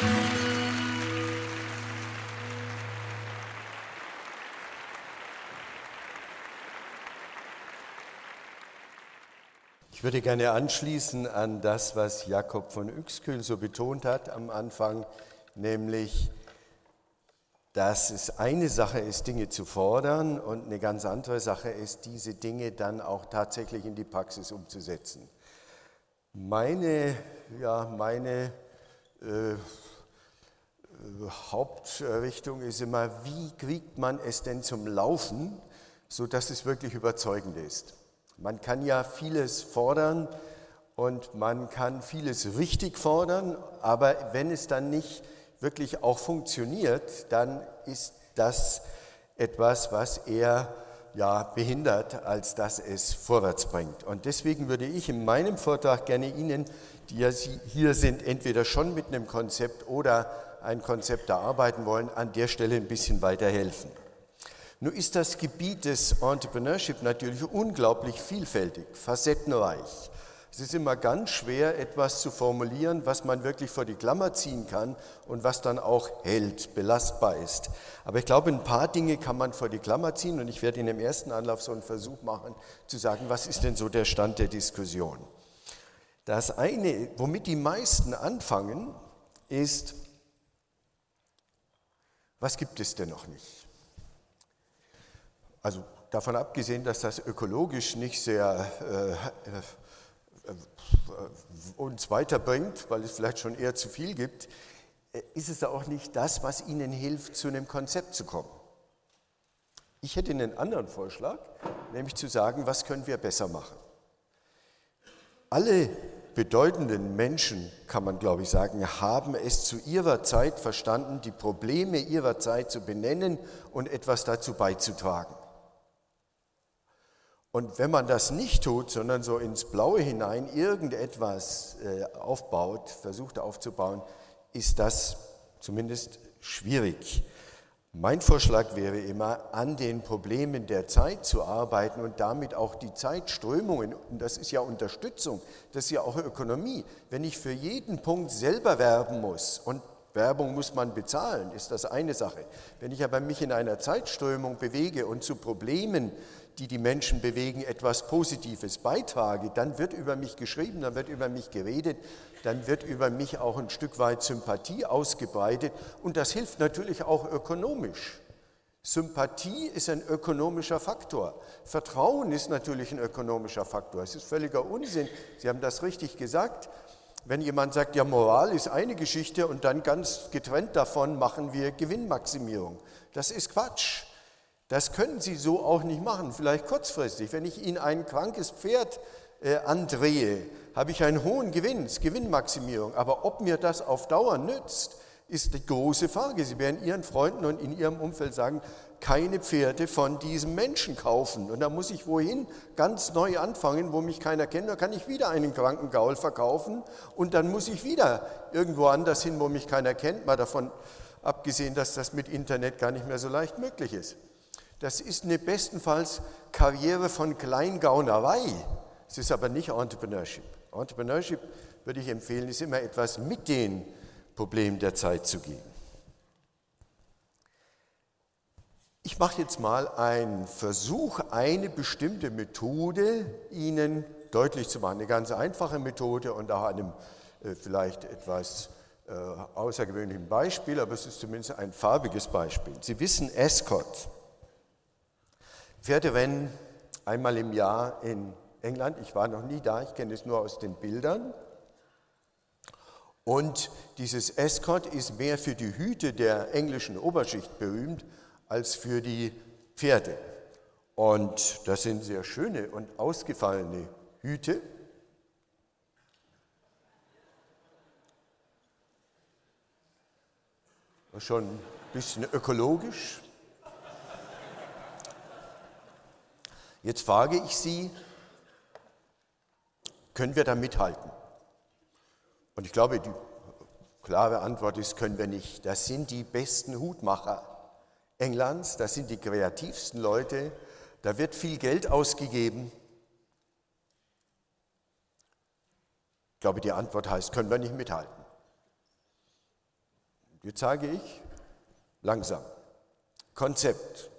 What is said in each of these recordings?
Ich würde gerne anschließen an das, was Jakob von Uexküll so betont hat am Anfang, nämlich, dass es eine Sache ist, Dinge zu fordern und eine ganz andere Sache ist, diese Dinge dann auch tatsächlich in die Praxis umzusetzen. Meine, ja, meine äh, Hauptrichtung ist immer, wie kriegt man es denn zum Laufen, sodass es wirklich überzeugend ist. Man kann ja vieles fordern und man kann vieles richtig fordern, aber wenn es dann nicht wirklich auch funktioniert, dann ist das etwas, was eher ja, behindert, als dass es vorwärts bringt. Und deswegen würde ich in meinem Vortrag gerne Ihnen, die hier sind, entweder schon mit einem Konzept oder ein Konzept erarbeiten wollen, an der Stelle ein bisschen weiterhelfen. Nun ist das Gebiet des Entrepreneurship natürlich unglaublich vielfältig, facettenreich. Es ist immer ganz schwer, etwas zu formulieren, was man wirklich vor die Klammer ziehen kann und was dann auch hält, belastbar ist. Aber ich glaube, ein paar Dinge kann man vor die Klammer ziehen und ich werde in dem ersten Anlauf so einen Versuch machen, zu sagen, was ist denn so der Stand der Diskussion. Das eine, womit die meisten anfangen, ist, was gibt es denn noch nicht? Also davon abgesehen, dass das ökologisch nicht sehr äh, äh, uns weiterbringt, weil es vielleicht schon eher zu viel gibt, äh, ist es auch nicht das, was Ihnen hilft, zu einem Konzept zu kommen. Ich hätte einen anderen Vorschlag, nämlich zu sagen, was können wir besser machen. Alle bedeutenden Menschen, kann man glaube ich sagen, haben es zu ihrer Zeit verstanden, die Probleme ihrer Zeit zu benennen und etwas dazu beizutragen. Und wenn man das nicht tut, sondern so ins Blaue hinein irgendetwas äh, aufbaut, versucht aufzubauen, ist das zumindest schwierig. Mein Vorschlag wäre immer, an den Problemen der Zeit zu arbeiten und damit auch die Zeitströmungen, und das ist ja Unterstützung, das ist ja auch Ökonomie. Wenn ich für jeden Punkt selber werben muss und Werbung muss man bezahlen, ist das eine Sache. Wenn ich aber mich in einer Zeitströmung bewege und zu Problemen die die Menschen bewegen, etwas Positives beitrage, dann wird über mich geschrieben, dann wird über mich geredet, dann wird über mich auch ein Stück weit Sympathie ausgebreitet und das hilft natürlich auch ökonomisch. Sympathie ist ein ökonomischer Faktor. Vertrauen ist natürlich ein ökonomischer Faktor. Es ist völliger Unsinn. Sie haben das richtig gesagt. Wenn jemand sagt, ja, Moral ist eine Geschichte und dann ganz getrennt davon machen wir Gewinnmaximierung. Das ist Quatsch. Das können Sie so auch nicht machen, vielleicht kurzfristig. Wenn ich Ihnen ein krankes Pferd äh, andrehe, habe ich einen hohen Gewinn, Gewinnmaximierung. Aber ob mir das auf Dauer nützt, ist die große Frage. Sie werden Ihren Freunden und in Ihrem Umfeld sagen, keine Pferde von diesem Menschen kaufen. Und da muss ich wohin ganz neu anfangen, wo mich keiner kennt. Da kann ich wieder einen kranken Gaul verkaufen und dann muss ich wieder irgendwo anders hin, wo mich keiner kennt. Mal davon abgesehen, dass das mit Internet gar nicht mehr so leicht möglich ist. Das ist eine bestenfalls Karriere von Kleingaunerei. Es ist aber nicht Entrepreneurship. Entrepreneurship, würde ich empfehlen, ist immer etwas mit den Problemen der Zeit zu gehen. Ich mache jetzt mal einen Versuch, eine bestimmte Methode Ihnen deutlich zu machen. Eine ganz einfache Methode und auch einem äh, vielleicht etwas äh, außergewöhnlichen Beispiel, aber es ist zumindest ein farbiges Beispiel. Sie wissen Escort. Pferderennen einmal im Jahr in England. Ich war noch nie da, ich kenne es nur aus den Bildern. Und dieses Escort ist mehr für die Hüte der englischen Oberschicht berühmt als für die Pferde. Und das sind sehr schöne und ausgefallene Hüte. Schon ein bisschen ökologisch, Jetzt frage ich Sie, können wir da mithalten? Und ich glaube, die klare Antwort ist, können wir nicht. Das sind die besten Hutmacher Englands, das sind die kreativsten Leute, da wird viel Geld ausgegeben. Ich glaube, die Antwort heißt, können wir nicht mithalten. Jetzt sage ich langsam. Konzept.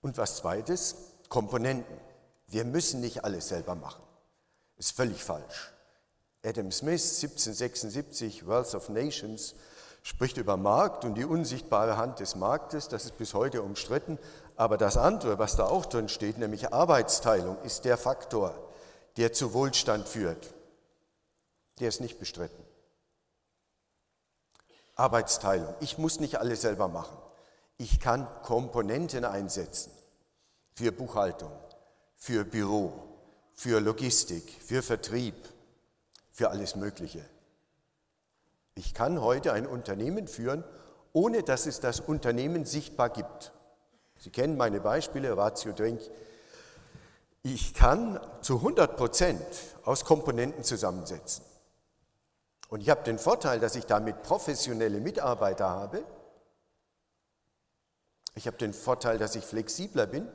Und was zweites, Komponenten. Wir müssen nicht alles selber machen. Ist völlig falsch. Adam Smith, 1776, Wealth of Nations, spricht über Markt und die unsichtbare Hand des Marktes. Das ist bis heute umstritten. Aber das andere, was da auch drin steht, nämlich Arbeitsteilung, ist der Faktor, der zu Wohlstand führt. Der ist nicht bestritten. Arbeitsteilung. Ich muss nicht alles selber machen. Ich kann Komponenten einsetzen für Buchhaltung, für Büro, für Logistik, für Vertrieb, für alles Mögliche. Ich kann heute ein Unternehmen führen, ohne dass es das Unternehmen sichtbar gibt. Sie kennen meine Beispiele, Ratio Drink. Ich kann zu 100 Prozent aus Komponenten zusammensetzen. Und ich habe den Vorteil, dass ich damit professionelle Mitarbeiter habe. Ich habe den Vorteil, dass ich flexibler bin.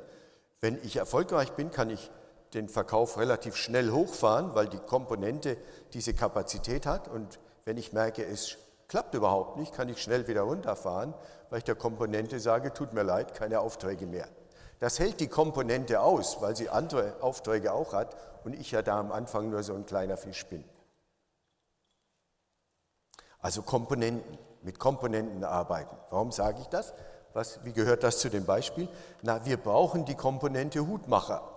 Wenn ich erfolgreich bin, kann ich den Verkauf relativ schnell hochfahren, weil die Komponente diese Kapazität hat. Und wenn ich merke, es klappt überhaupt nicht, kann ich schnell wieder runterfahren, weil ich der Komponente sage, tut mir leid, keine Aufträge mehr. Das hält die Komponente aus, weil sie andere Aufträge auch hat und ich ja da am Anfang nur so ein kleiner Fisch bin. Also Komponenten, mit Komponenten arbeiten. Warum sage ich das? Was, wie gehört das zu dem Beispiel? Na, wir brauchen die Komponente Hutmacher.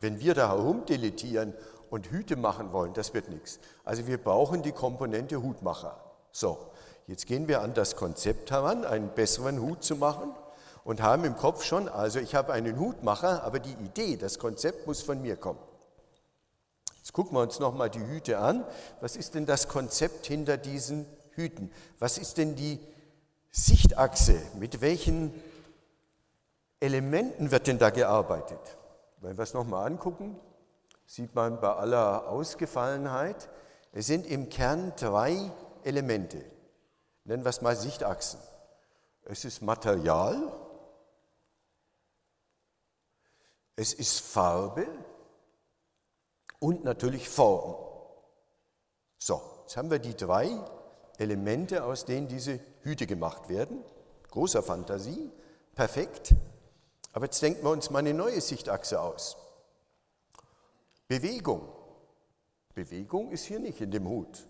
Wenn wir da herumdeletieren und Hüte machen wollen, das wird nichts. Also wir brauchen die Komponente Hutmacher. So, jetzt gehen wir an das Konzept heran, einen besseren Hut zu machen und haben im Kopf schon, also ich habe einen Hutmacher, aber die Idee, das Konzept muss von mir kommen. Jetzt gucken wir uns nochmal die Hüte an. Was ist denn das Konzept hinter diesen Hüten? Was ist denn die Sichtachse? Mit welchen Elementen wird denn da gearbeitet? Wenn wir es nochmal angucken, sieht man bei aller Ausgefallenheit, es sind im Kern drei Elemente. Nennen wir es mal Sichtachsen. Es ist Material, es ist Farbe und natürlich Form. So, jetzt haben wir die drei Elemente, aus denen diese Hüte gemacht werden. Großer Fantasie, perfekt. Aber jetzt denken wir uns mal eine neue Sichtachse aus. Bewegung. Bewegung ist hier nicht in dem Hut.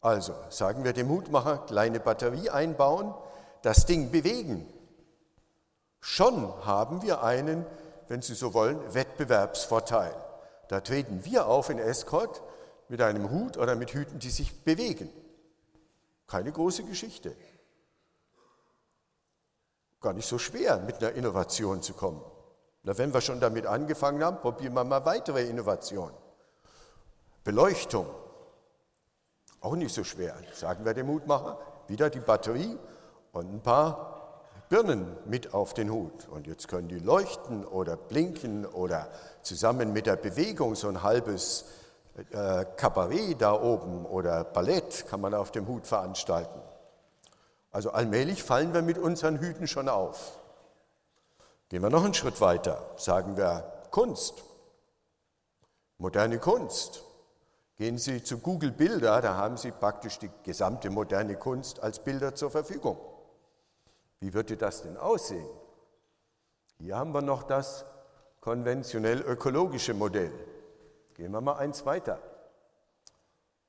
Also sagen wir dem Hutmacher, kleine Batterie einbauen, das Ding bewegen. Schon haben wir einen, wenn Sie so wollen, Wettbewerbsvorteil. Da treten wir auf in Escort mit einem Hut oder mit Hüten, die sich bewegen. Keine große Geschichte. Gar nicht so schwer, mit einer Innovation zu kommen. Na, wenn wir schon damit angefangen haben, probieren wir mal weitere Innovationen. Beleuchtung. Auch nicht so schwer. Sagen wir dem Hutmacher, wieder die Batterie und ein paar Birnen mit auf den Hut. Und jetzt können die leuchten oder blinken oder zusammen mit der Bewegung so ein halbes äh, Kabarett da oben oder Ballett kann man auf dem Hut veranstalten. Also allmählich fallen wir mit unseren Hüten schon auf. Gehen wir noch einen Schritt weiter, sagen wir Kunst, moderne Kunst. Gehen Sie zu Google Bilder, da haben Sie praktisch die gesamte moderne Kunst als Bilder zur Verfügung. Wie würde das denn aussehen? Hier haben wir noch das konventionell ökologische Modell. Gehen wir mal eins weiter.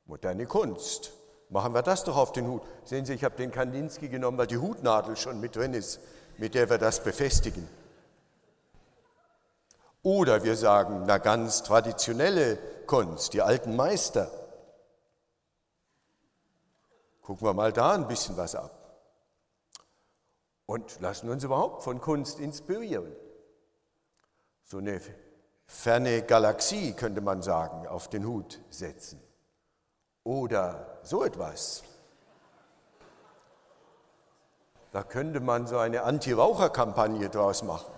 Moderne Kunst. Machen wir das doch auf den Hut. Sehen Sie, ich habe den Kandinsky genommen, weil die Hutnadel schon mit drin ist, mit der wir das befestigen. Oder wir sagen, na ganz traditionelle Kunst, die alten Meister. Gucken wir mal da ein bisschen was ab und lassen uns überhaupt von Kunst inspirieren. So eine ferne Galaxie, könnte man sagen, auf den Hut setzen. Oder so etwas. Da könnte man so eine Anti-Raucher-Kampagne draus machen.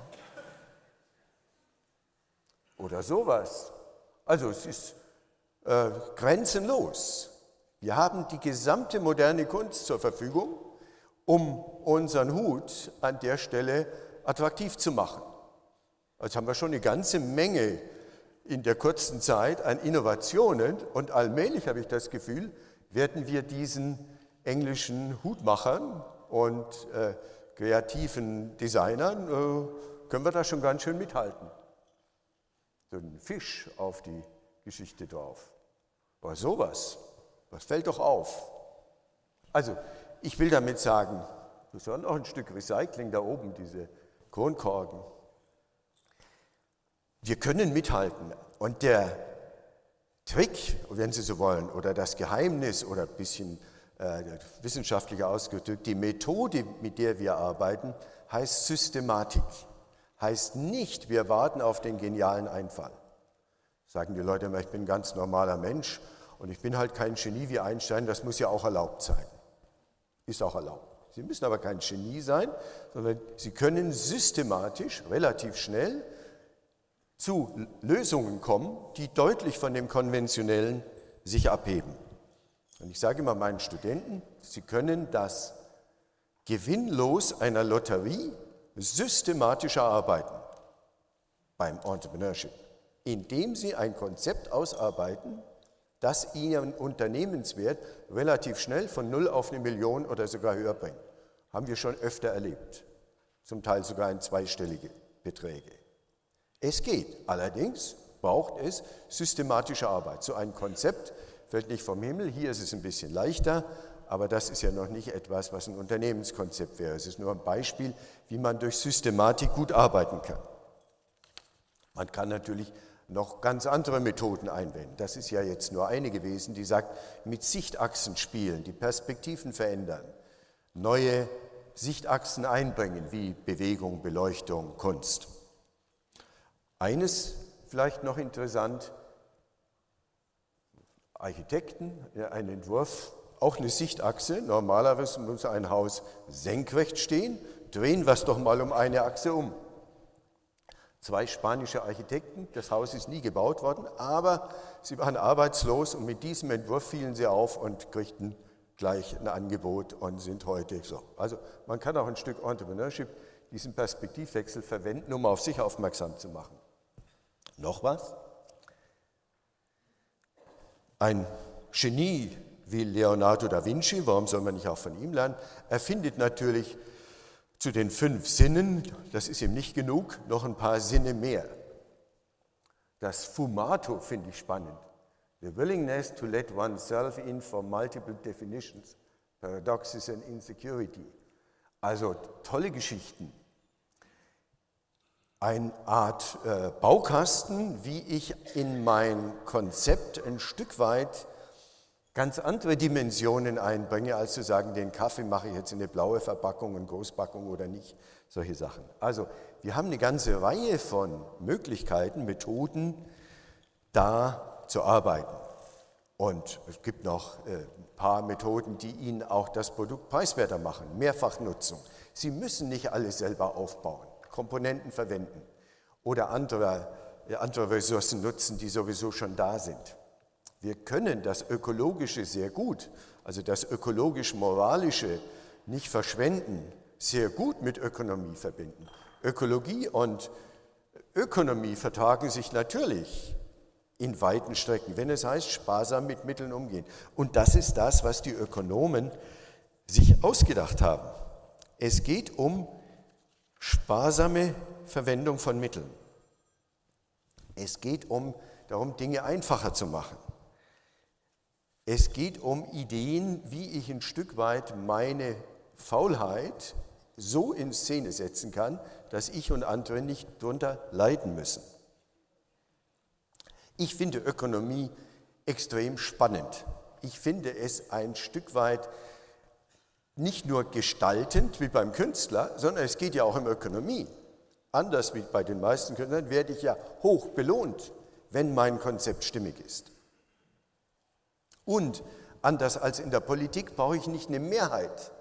Oder sowas. Also es ist äh, grenzenlos. Wir haben die gesamte moderne Kunst zur Verfügung um unseren Hut an der Stelle attraktiv zu machen. Jetzt haben wir schon eine ganze Menge in der kurzen Zeit an Innovationen und allmählich habe ich das Gefühl, werden wir diesen englischen Hutmachern und äh, kreativen Designern äh, können wir da schon ganz schön mithalten. So ein Fisch auf die Geschichte drauf. Aber sowas, was fällt doch auf. Also, ich will damit sagen, das war noch ein Stück Recycling da oben, diese Kronkorken. Wir können mithalten. Und der Trick, wenn Sie so wollen, oder das Geheimnis oder ein bisschen äh, wissenschaftlicher ausgedrückt, die Methode, mit der wir arbeiten, heißt Systematik. Heißt nicht, wir warten auf den genialen Einfall. Sagen die Leute immer, ich bin ein ganz normaler Mensch und ich bin halt kein Genie wie Einstein, das muss ja auch erlaubt sein. Ist auch erlaubt. Sie müssen aber kein Genie sein, sondern Sie können systematisch, relativ schnell zu Lösungen kommen, die deutlich von dem Konventionellen sich abheben. Und ich sage immer meinen Studenten, sie können das Gewinnlos einer Lotterie systematisch erarbeiten beim Entrepreneurship, indem sie ein Konzept ausarbeiten, das ihren Unternehmenswert relativ schnell von null auf eine Million oder sogar höher bringt. Haben wir schon öfter erlebt, zum Teil sogar in zweistellige Beträge. Es geht, allerdings braucht es systematische Arbeit. So ein Konzept fällt nicht vom Himmel. Hier ist es ein bisschen leichter, aber das ist ja noch nicht etwas, was ein Unternehmenskonzept wäre. Es ist nur ein Beispiel, wie man durch Systematik gut arbeiten kann. Man kann natürlich noch ganz andere Methoden einwenden. Das ist ja jetzt nur eine gewesen, die sagt, mit Sichtachsen spielen, die Perspektiven verändern, neue Sichtachsen einbringen, wie Bewegung, Beleuchtung, Kunst. Eines vielleicht noch interessant, Architekten, ein Entwurf, auch eine Sichtachse. Normalerweise muss ein Haus senkrecht stehen. Drehen wir es doch mal um eine Achse um. Zwei spanische Architekten, das Haus ist nie gebaut worden, aber sie waren arbeitslos und mit diesem Entwurf fielen sie auf und kriegten gleich ein Angebot und sind heute so. Also man kann auch ein Stück Entrepreneurship, diesen Perspektivwechsel verwenden, um auf sich aufmerksam zu machen. Noch was? Ein Genie wie Leonardo da Vinci, warum soll man nicht auch von ihm lernen, erfindet natürlich zu den fünf Sinnen, das ist ihm nicht genug, noch ein paar Sinne mehr. Das Fumato finde ich spannend. The willingness to let oneself in for multiple definitions, paradoxes and insecurity. Also tolle Geschichten. Eine Art äh, Baukasten, wie ich in mein Konzept ein Stück weit ganz andere Dimensionen einbringe, als zu sagen, den Kaffee mache ich jetzt in eine blaue Verpackung, eine Großpackung oder nicht, solche Sachen. Also wir haben eine ganze Reihe von Möglichkeiten, Methoden, da zu arbeiten. Und es gibt noch äh, ein paar Methoden, die Ihnen auch das Produkt preiswerter machen. Mehrfachnutzung. Sie müssen nicht alles selber aufbauen, Komponenten verwenden oder andere, andere Ressourcen nutzen, die sowieso schon da sind. Wir können das Ökologische sehr gut, also das ökologisch-moralische nicht verschwenden, sehr gut mit Ökonomie verbinden. Ökologie und Ökonomie vertragen sich natürlich in weiten Strecken, wenn es heißt, sparsam mit Mitteln umgehen. Und das ist das, was die Ökonomen sich ausgedacht haben. Es geht um sparsame Verwendung von Mitteln. Es geht um darum, Dinge einfacher zu machen. Es geht um Ideen, wie ich ein Stück weit meine Faulheit so in Szene setzen kann, dass ich und andere nicht darunter leiden müssen. Ich finde Ökonomie extrem spannend. Ich finde es ein Stück weit nicht nur gestaltend wie beim Künstler, sondern es geht ja auch um Ökonomie. Anders wie bei den meisten Künstlern werde ich ja hoch belohnt, wenn mein Konzept stimmig ist. Und anders als in der Politik brauche ich nicht eine Mehrheit.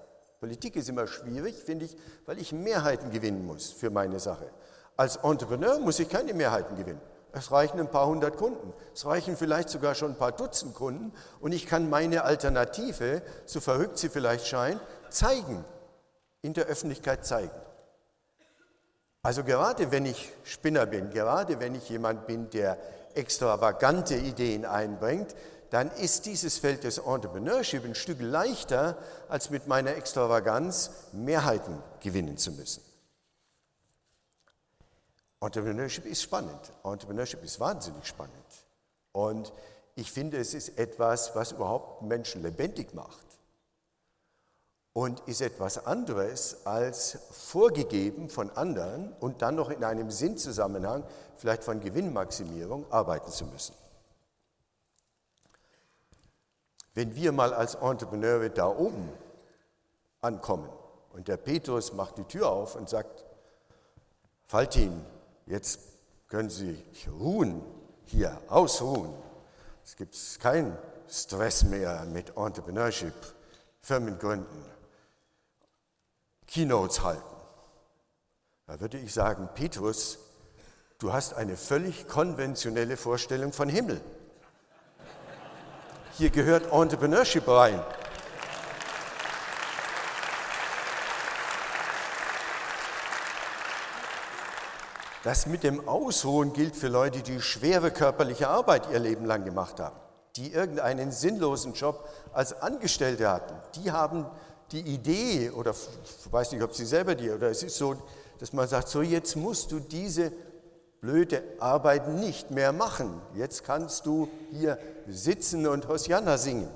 Politik ist immer schwierig, finde ich, weil ich Mehrheiten gewinnen muss für meine Sache. Als Entrepreneur muss ich keine Mehrheiten gewinnen. Es reichen ein paar hundert Kunden. Es reichen vielleicht sogar schon ein paar Dutzend Kunden. Und ich kann meine Alternative, so verrückt sie vielleicht scheint, zeigen, in der Öffentlichkeit zeigen. Also gerade wenn ich Spinner bin, gerade wenn ich jemand bin, der extravagante Ideen einbringt, dann ist dieses Feld des Entrepreneurship ein Stück leichter, als mit meiner Extravaganz Mehrheiten gewinnen zu müssen. Entrepreneurship ist spannend. Entrepreneurship ist wahnsinnig spannend. Und ich finde, es ist etwas, was überhaupt Menschen lebendig macht. Und ist etwas anderes als vorgegeben von anderen und dann noch in einem Sinnzusammenhang, vielleicht von Gewinnmaximierung, arbeiten zu müssen. Wenn wir mal als Entrepreneure da oben ankommen und der Petrus macht die Tür auf und sagt, Faltin, jetzt können Sie ruhen, hier ausruhen. Es gibt keinen Stress mehr mit Entrepreneurship, Firmen gründen, Keynotes halten. Da würde ich sagen, Petrus, du hast eine völlig konventionelle Vorstellung von Himmel. Hier gehört Entrepreneurship rein. Das mit dem Ausruhen gilt für Leute, die schwere körperliche Arbeit ihr Leben lang gemacht haben, die irgendeinen sinnlosen Job als Angestellte hatten. Die haben die Idee, oder ich weiß nicht, ob sie selber die, oder es ist so, dass man sagt, so jetzt musst du diese blöde Arbeit nicht mehr machen. Jetzt kannst du hier sitzen und Hosianna singen.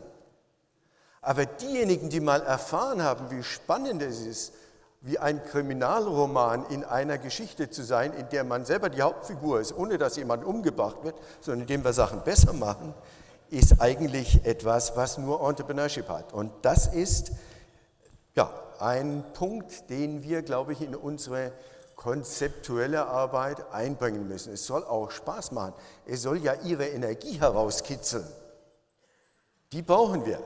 Aber diejenigen, die mal erfahren haben, wie spannend es ist, wie ein Kriminalroman in einer Geschichte zu sein, in der man selber die Hauptfigur ist, ohne dass jemand umgebracht wird, sondern indem wir Sachen besser machen, ist eigentlich etwas, was nur Entrepreneurship hat. Und das ist ja, ein Punkt, den wir, glaube ich, in unsere konzeptuelle Arbeit einbringen müssen. Es soll auch Spaß machen. Es soll ja ihre Energie herauskitzeln. Die brauchen wir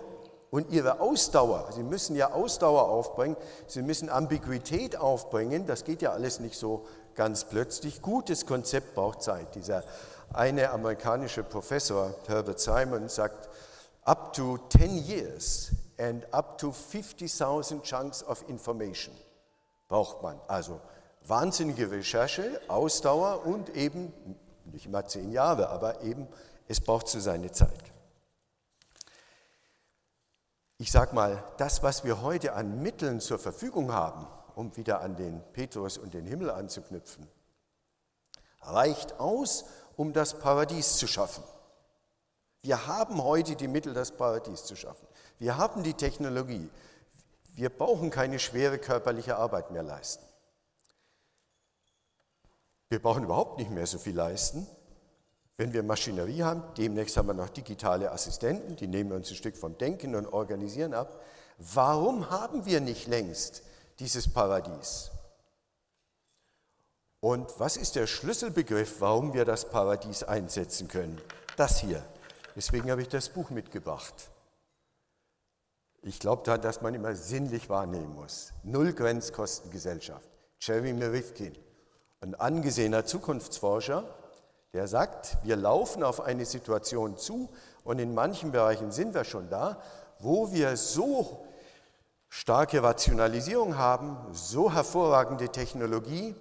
und ihre Ausdauer. Sie müssen ja Ausdauer aufbringen, sie müssen Ambiguität aufbringen. Das geht ja alles nicht so ganz plötzlich. Gutes Konzept braucht Zeit. Dieser eine amerikanische Professor, Herbert Simon, sagt, up to 10 years and up to 50.000 chunks of information braucht man. Also wahnsinnige Recherche, Ausdauer und eben, nicht immer zehn Jahre, aber eben, es braucht so seine Zeit. Ich sage mal, das, was wir heute an Mitteln zur Verfügung haben, um wieder an den Petrus und den Himmel anzuknüpfen, reicht aus, um das Paradies zu schaffen. Wir haben heute die Mittel, das Paradies zu schaffen. Wir haben die Technologie. Wir brauchen keine schwere körperliche Arbeit mehr leisten. Wir brauchen überhaupt nicht mehr so viel leisten, wenn wir Maschinerie haben, demnächst haben wir noch digitale Assistenten, die nehmen uns ein Stück vom Denken und Organisieren ab. Warum haben wir nicht längst dieses Paradies? Und was ist der Schlüsselbegriff, warum wir das Paradies einsetzen können? Das hier. Deswegen habe ich das Buch mitgebracht. Ich glaube da, dass man immer sinnlich wahrnehmen muss. Null Grenzkostengesellschaft. Jeremy Rifkin, ein angesehener Zukunftsforscher, der sagt, wir laufen auf eine Situation zu und in manchen Bereichen sind wir schon da, wo wir so starke Rationalisierung haben, so hervorragende Technologie,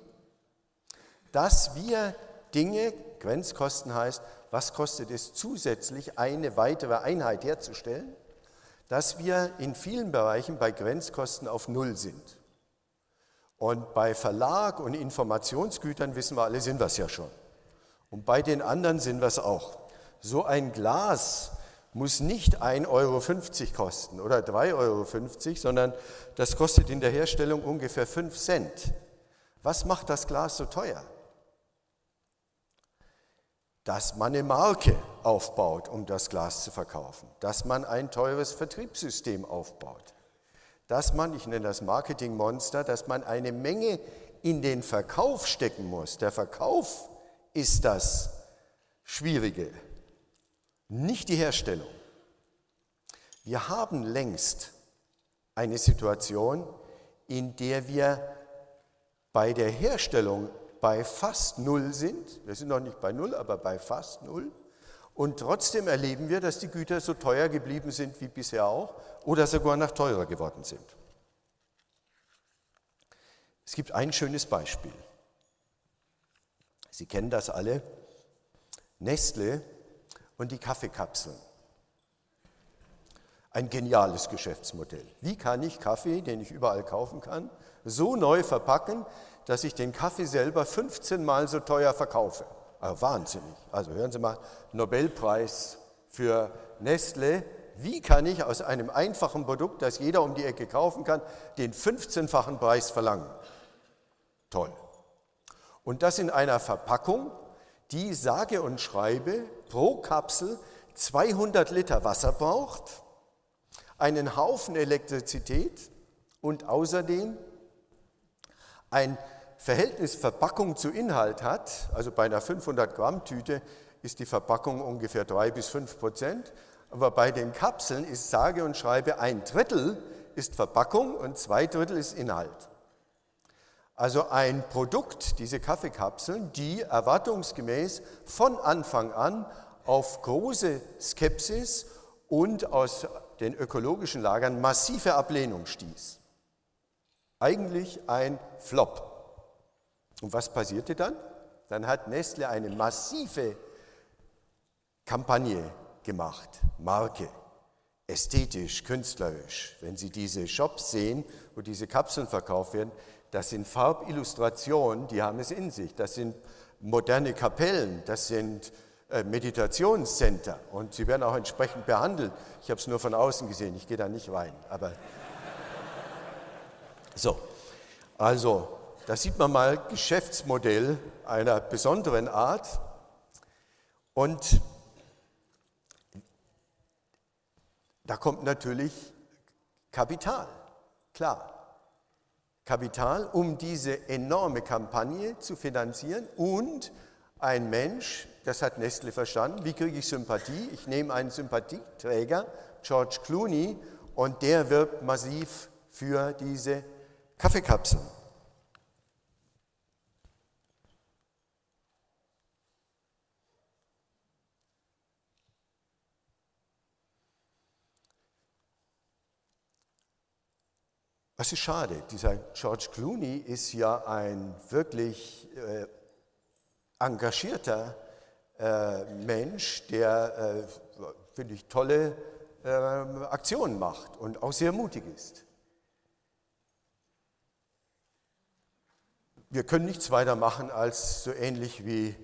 dass wir Dinge, Grenzkosten heißt, was kostet es zusätzlich, eine weitere Einheit herzustellen, dass wir in vielen Bereichen bei Grenzkosten auf Null sind. Und bei Verlag und Informationsgütern wissen wir alle, sind wir es ja schon. Und bei den anderen sind wir es auch. So ein Glas muss nicht 1,50 Euro kosten oder 3,50 Euro, sondern das kostet in der Herstellung ungefähr 5 Cent. Was macht das Glas so teuer? Dass man eine Marke aufbaut, um das Glas zu verkaufen, dass man ein teures Vertriebssystem aufbaut, dass man, ich nenne das Marketingmonster, dass man eine Menge in den Verkauf stecken muss. Der Verkauf ist das Schwierige, nicht die Herstellung. Wir haben längst eine Situation, in der wir bei der Herstellung bei fast Null sind. Wir sind noch nicht bei Null, aber bei fast Null. Und trotzdem erleben wir, dass die Güter so teuer geblieben sind wie bisher auch oder sogar noch teurer geworden sind. Es gibt ein schönes Beispiel. Sie kennen das alle. Nestle und die Kaffeekapseln. Ein geniales Geschäftsmodell. Wie kann ich Kaffee, den ich überall kaufen kann, so neu verpacken, dass ich den Kaffee selber 15 Mal so teuer verkaufe? Also wahnsinnig. Also hören Sie mal, Nobelpreis für Nestle. Wie kann ich aus einem einfachen Produkt, das jeder um die Ecke kaufen kann, den 15-fachen Preis verlangen? Toll. Und das in einer Verpackung, die sage und schreibe pro Kapsel 200 Liter Wasser braucht einen Haufen Elektrizität und außerdem ein Verhältnis Verpackung zu Inhalt hat, also bei einer 500 Gramm Tüte ist die Verpackung ungefähr 3 bis 5 Prozent, aber bei den Kapseln ist sage und schreibe ein Drittel ist Verpackung und zwei Drittel ist Inhalt. Also ein Produkt, diese Kaffeekapseln, die erwartungsgemäß von Anfang an auf große Skepsis und aus den ökologischen Lagern massive Ablehnung stieß. Eigentlich ein Flop. Und was passierte dann? Dann hat Nestle eine massive Kampagne gemacht, Marke, ästhetisch, künstlerisch. Wenn Sie diese Shops sehen, wo diese Kapseln verkauft werden, das sind Farbillustrationen, die haben es in sich. Das sind moderne Kapellen, das sind äh, Meditationscenter und sie werden auch entsprechend behandelt. Ich habe es nur von außen gesehen, ich gehe da nicht rein. Aber so, also da sieht man mal Geschäftsmodell einer besonderen Art und da kommt natürlich Kapital, klar. Kapital, um diese enorme Kampagne zu finanzieren und ein Mensch, das hat Nestle verstanden. Wie kriege ich Sympathie? Ich nehme einen Sympathieträger, George Clooney, und der wirbt massiv für diese Kaffeekapseln. Was ist schade, dieser George Clooney ist ja ein wirklich äh, engagierter äh, Mensch, der, äh, finde ich, tolle äh, Aktionen macht und auch sehr mutig ist. Wir können nichts weiter machen, als so ähnlich wie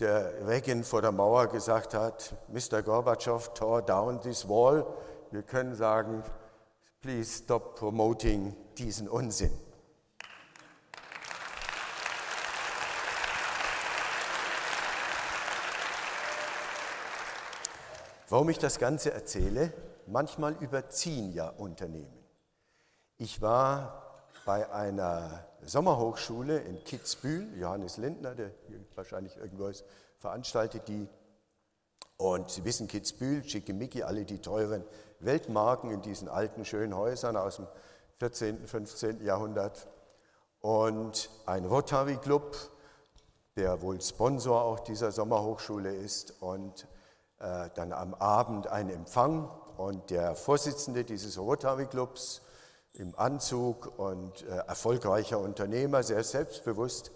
der Reagan vor der Mauer gesagt hat, Mr. Gorbatschow tore down this wall. Wir können sagen, please stop promoting diesen Unsinn. Warum ich das Ganze erzähle? Manchmal überziehen ja Unternehmen. Ich war bei einer Sommerhochschule in Kitzbühel, Johannes Lindner, der hier wahrscheinlich ist, veranstaltet die. Und Sie wissen, Kitzbühel, Schickimicki, alle die teuren Weltmarken in diesen alten, schönen Häusern aus dem 14., 15. Jahrhundert. Und ein Rotary Club, der wohl Sponsor auch dieser Sommerhochschule ist. Und äh, dann am Abend ein Empfang und der Vorsitzende dieses Rotary Clubs im Anzug und äh, erfolgreicher Unternehmer, sehr selbstbewusst,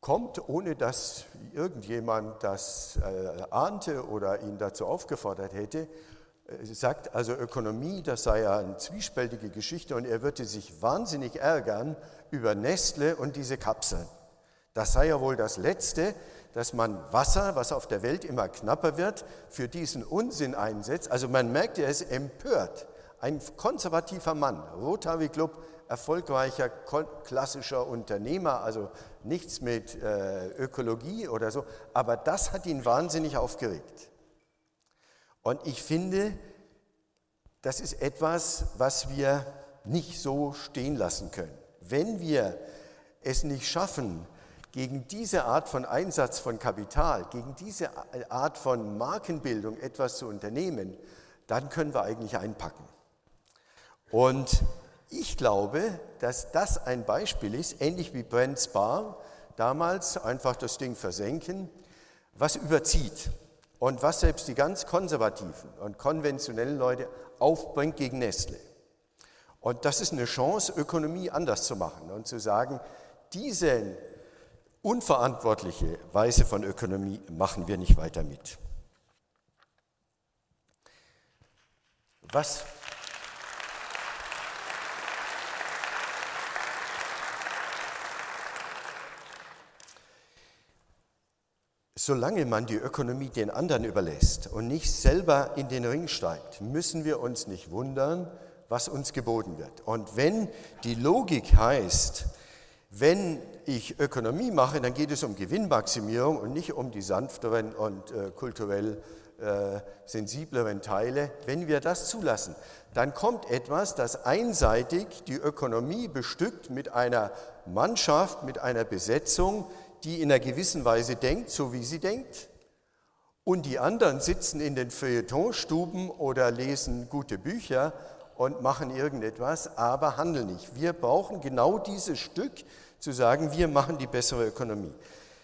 kommt, ohne dass irgendjemand das äh, ahnte oder ihn dazu aufgefordert hätte, sagt also Ökonomie, das sei ja eine zwiespältige Geschichte und er würde sich wahnsinnig ärgern über Nestle und diese Kapseln. Das sei ja wohl das Letzte, dass man Wasser, was auf der Welt immer knapper wird, für diesen Unsinn einsetzt. Also man merkt, er ist empört. Ein konservativer Mann, Rotary Club, erfolgreicher klassischer Unternehmer, also nichts mit äh, Ökologie oder so, aber das hat ihn wahnsinnig aufgeregt. Und ich finde, das ist etwas, was wir nicht so stehen lassen können. Wenn wir es nicht schaffen, gegen diese Art von Einsatz von Kapital, gegen diese Art von Markenbildung etwas zu unternehmen, dann können wir eigentlich einpacken. Und ich glaube, dass das ein Beispiel ist, ähnlich wie Brent Spar damals, einfach das Ding versenken, was überzieht und was selbst die ganz konservativen und konventionellen Leute aufbringt gegen Nestle. Und das ist eine Chance, Ökonomie anders zu machen und zu sagen, diesen unverantwortliche Weise von Ökonomie machen wir nicht weiter mit. Was Solange man die Ökonomie den anderen überlässt und nicht selber in den Ring steigt, müssen wir uns nicht wundern, was uns geboten wird. Und wenn die Logik heißt, wenn ich Ökonomie mache, dann geht es um Gewinnmaximierung und nicht um die sanfteren und äh, kulturell äh, sensibleren Teile. Wenn wir das zulassen, dann kommt etwas, das einseitig die Ökonomie bestückt mit einer Mannschaft, mit einer Besetzung, die in einer gewissen Weise denkt, so wie sie denkt, und die anderen sitzen in den Feuilletonstuben oder lesen gute Bücher und machen irgendetwas, aber handeln nicht. Wir brauchen genau dieses Stück, zu sagen, wir machen die bessere Ökonomie.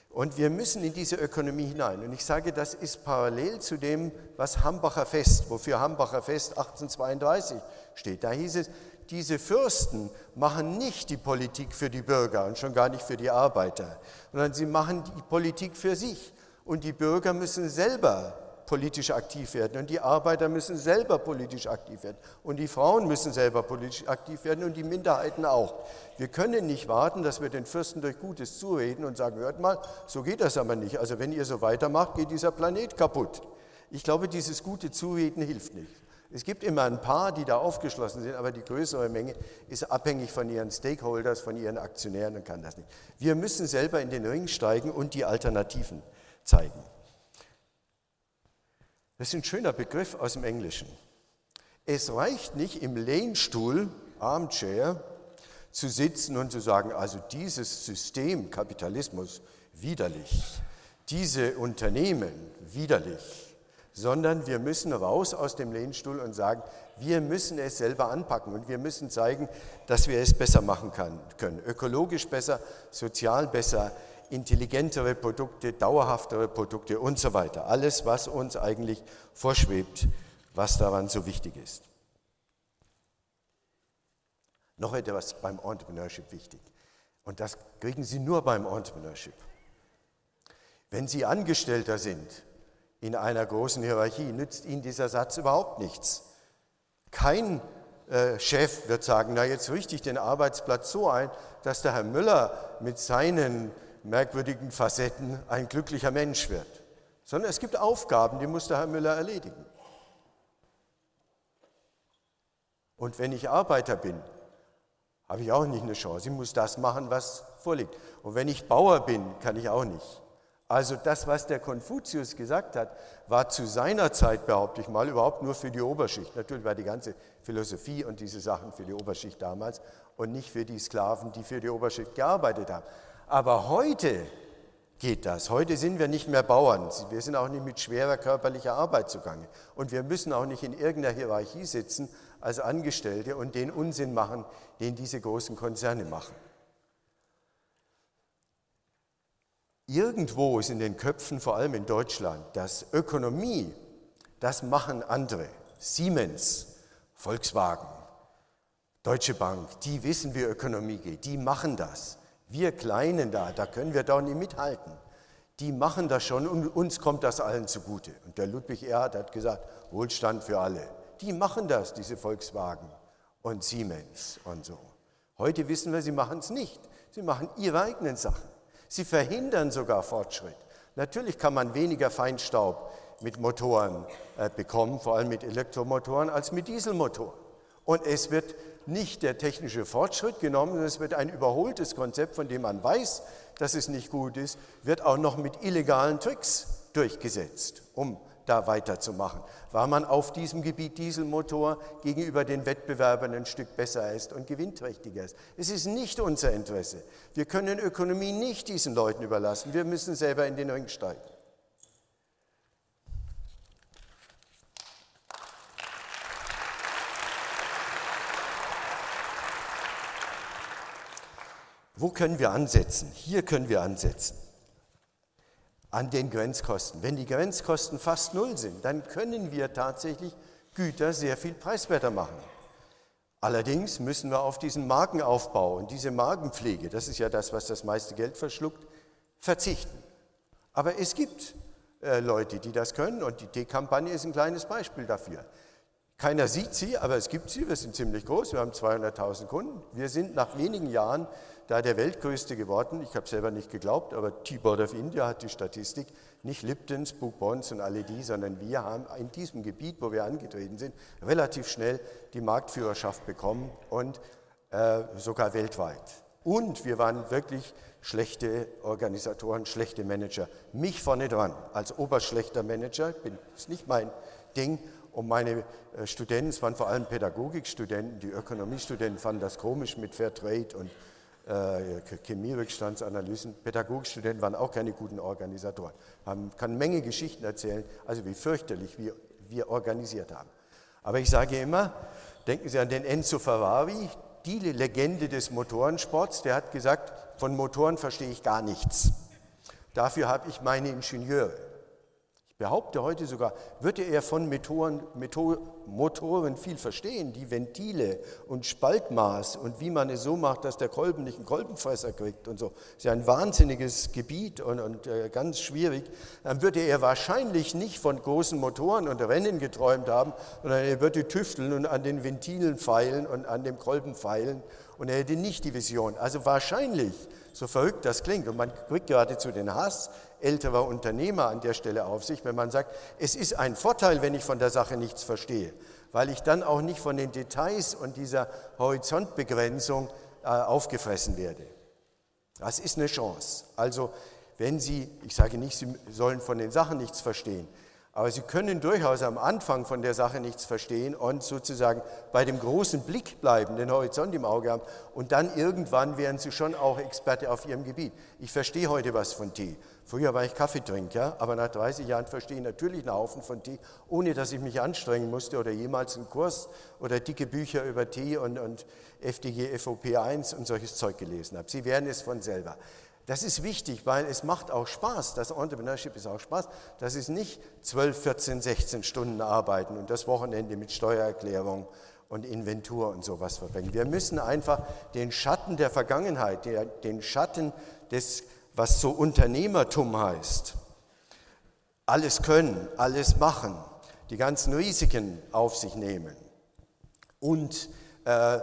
Und wir müssen in diese Ökonomie hinein. Und ich sage, das ist parallel zu dem, was Hambacher Fest, wofür Hambacher Fest 1832 steht. Da hieß es, diese Fürsten machen nicht die Politik für die Bürger und schon gar nicht für die Arbeiter, sondern sie machen die Politik für sich. Und die Bürger müssen selber politisch aktiv werden und die Arbeiter müssen selber politisch aktiv werden und die Frauen müssen selber politisch aktiv werden und die Minderheiten auch. Wir können nicht warten, dass wir den Fürsten durch Gutes zureden und sagen, hört mal, so geht das aber nicht. Also wenn ihr so weitermacht, geht dieser Planet kaputt. Ich glaube, dieses gute Zureden hilft nicht. Es gibt immer ein paar, die da aufgeschlossen sind, aber die größere Menge ist abhängig von ihren Stakeholders, von ihren Aktionären und kann das nicht. Wir müssen selber in den Ring steigen und die Alternativen zeigen. Das ist ein schöner Begriff aus dem Englischen. Es reicht nicht im Lehnstuhl, Armchair, zu sitzen und zu sagen, also dieses System Kapitalismus widerlich, diese Unternehmen widerlich sondern wir müssen raus aus dem Lehnstuhl und sagen, wir müssen es selber anpacken und wir müssen zeigen, dass wir es besser machen können. Ökologisch besser, sozial besser, intelligentere Produkte, dauerhaftere Produkte und so weiter. Alles, was uns eigentlich vorschwebt, was daran so wichtig ist. Noch etwas beim Entrepreneurship wichtig. Und das kriegen Sie nur beim Entrepreneurship. Wenn Sie Angestellter sind, in einer großen Hierarchie nützt Ihnen dieser Satz überhaupt nichts. Kein äh, Chef wird sagen, na jetzt richte ich den Arbeitsplatz so ein, dass der Herr Müller mit seinen merkwürdigen Facetten ein glücklicher Mensch wird. Sondern es gibt Aufgaben, die muss der Herr Müller erledigen. Und wenn ich Arbeiter bin, habe ich auch nicht eine Chance. Ich muss das machen, was vorliegt. Und wenn ich Bauer bin, kann ich auch nicht. Also das, was der Konfuzius gesagt hat, war zu seiner Zeit, behaupte ich mal, überhaupt nur für die Oberschicht. Natürlich war die ganze Philosophie und diese Sachen für die Oberschicht damals und nicht für die Sklaven, die für die Oberschicht gearbeitet haben. Aber heute geht das. Heute sind wir nicht mehr Bauern. Wir sind auch nicht mit schwerer körperlicher Arbeit zugange. Und wir müssen auch nicht in irgendeiner Hierarchie sitzen als Angestellte und den Unsinn machen, den diese großen Konzerne machen. Irgendwo ist in den Köpfen, vor allem in Deutschland, dass Ökonomie, das machen andere. Siemens, Volkswagen, Deutsche Bank, die wissen, wie Ökonomie geht, die machen das. Wir Kleinen da, da können wir doch nicht mithalten. Die machen das schon und uns kommt das allen zugute. Und der Ludwig Erhard hat gesagt, Wohlstand für alle. Die machen das, diese Volkswagen und Siemens und so. Heute wissen wir, sie machen es nicht. Sie machen ihre eigenen Sachen. Sie verhindern sogar Fortschritt. Natürlich kann man weniger Feinstaub mit Motoren äh, bekommen, vor allem mit Elektromotoren, als mit Dieselmotoren. Und es wird nicht der technische Fortschritt genommen, sondern es wird ein überholtes Konzept, von dem man weiß, dass es nicht gut ist, wird auch noch mit illegalen Tricks durchgesetzt, um da weiterzumachen, weil man auf diesem Gebiet Dieselmotor gegenüber den Wettbewerbern ein Stück besser ist und gewinnträchtiger ist. Es ist nicht unser Interesse. Wir können Ökonomie nicht diesen Leuten überlassen. Wir müssen selber in den Ring steigen. Wo können wir ansetzen? Hier können wir ansetzen an den Grenzkosten. Wenn die Grenzkosten fast null sind, dann können wir tatsächlich Güter sehr viel preiswerter machen. Allerdings müssen wir auf diesen Markenaufbau und diese Markenpflege, das ist ja das, was das meiste Geld verschluckt, verzichten. Aber es gibt äh, Leute, die das können und die T-Kampagne ist ein kleines Beispiel dafür. Keiner sieht sie, aber es gibt sie. Wir sind ziemlich groß. Wir haben 200.000 Kunden. Wir sind nach wenigen Jahren da der weltgrößte geworden. Ich habe selber nicht geglaubt, aber T-Board of India hat die Statistik. Nicht Liptons, Book Bonds und alle die, sondern wir haben in diesem Gebiet, wo wir angetreten sind, relativ schnell die Marktführerschaft bekommen und äh, sogar weltweit. Und wir waren wirklich schlechte Organisatoren, schlechte Manager. Mich vorne dran als oberschlechter Manager, bin, ist nicht mein Ding. Und meine äh, Studenten, es waren vor allem Pädagogikstudenten, die Ökonomiestudenten fanden das komisch mit Fairtrade und äh, Chemierückstandsanalysen. Pädagogikstudenten waren auch keine guten Organisatoren. Man kann Menge Geschichten erzählen, also wie fürchterlich wir, wir organisiert haben. Aber ich sage immer, denken Sie an den Enzo Ferrari, die Legende des Motorensports, der hat gesagt, von Motoren verstehe ich gar nichts. Dafür habe ich meine Ingenieure behaupte heute sogar, würde er von Motoren, Motoren viel verstehen, die Ventile und Spaltmaß und wie man es so macht, dass der Kolben nicht einen Kolbenfresser kriegt und so. Das ist ja ein wahnsinniges Gebiet und, und äh, ganz schwierig. Dann würde er wahrscheinlich nicht von großen Motoren und Rennen geträumt haben, sondern er würde tüfteln und an den Ventilen feilen und an dem Kolben feilen und er hätte nicht die Vision. Also wahrscheinlich, so verrückt das klingt, und man kriegt geradezu den Hass älterer Unternehmer an der Stelle auf sich, wenn man sagt, es ist ein Vorteil, wenn ich von der Sache nichts verstehe, weil ich dann auch nicht von den Details und dieser Horizontbegrenzung äh, aufgefressen werde. Das ist eine Chance. Also wenn Sie, ich sage nicht, Sie sollen von den Sachen nichts verstehen, aber Sie können durchaus am Anfang von der Sache nichts verstehen und sozusagen bei dem großen Blick bleiben, den Horizont im Auge haben und dann irgendwann werden Sie schon auch Experte auf Ihrem Gebiet. Ich verstehe heute was von Tee. Früher war ich Kaffeetrinker, aber nach 30 Jahren verstehe ich natürlich einen Haufen von Tee, ohne dass ich mich anstrengen musste oder jemals einen Kurs oder dicke Bücher über Tee und, und FDG, FOP1 und solches Zeug gelesen habe. Sie werden es von selber. Das ist wichtig, weil es macht auch Spaß. Das Entrepreneurship ist auch Spaß. Das ist nicht 12, 14, 16 Stunden arbeiten und das Wochenende mit Steuererklärung und Inventur und sowas verbringen. Wir müssen einfach den Schatten der Vergangenheit, den Schatten des was so Unternehmertum heißt. Alles können, alles machen, die ganzen Risiken auf sich nehmen. Und äh,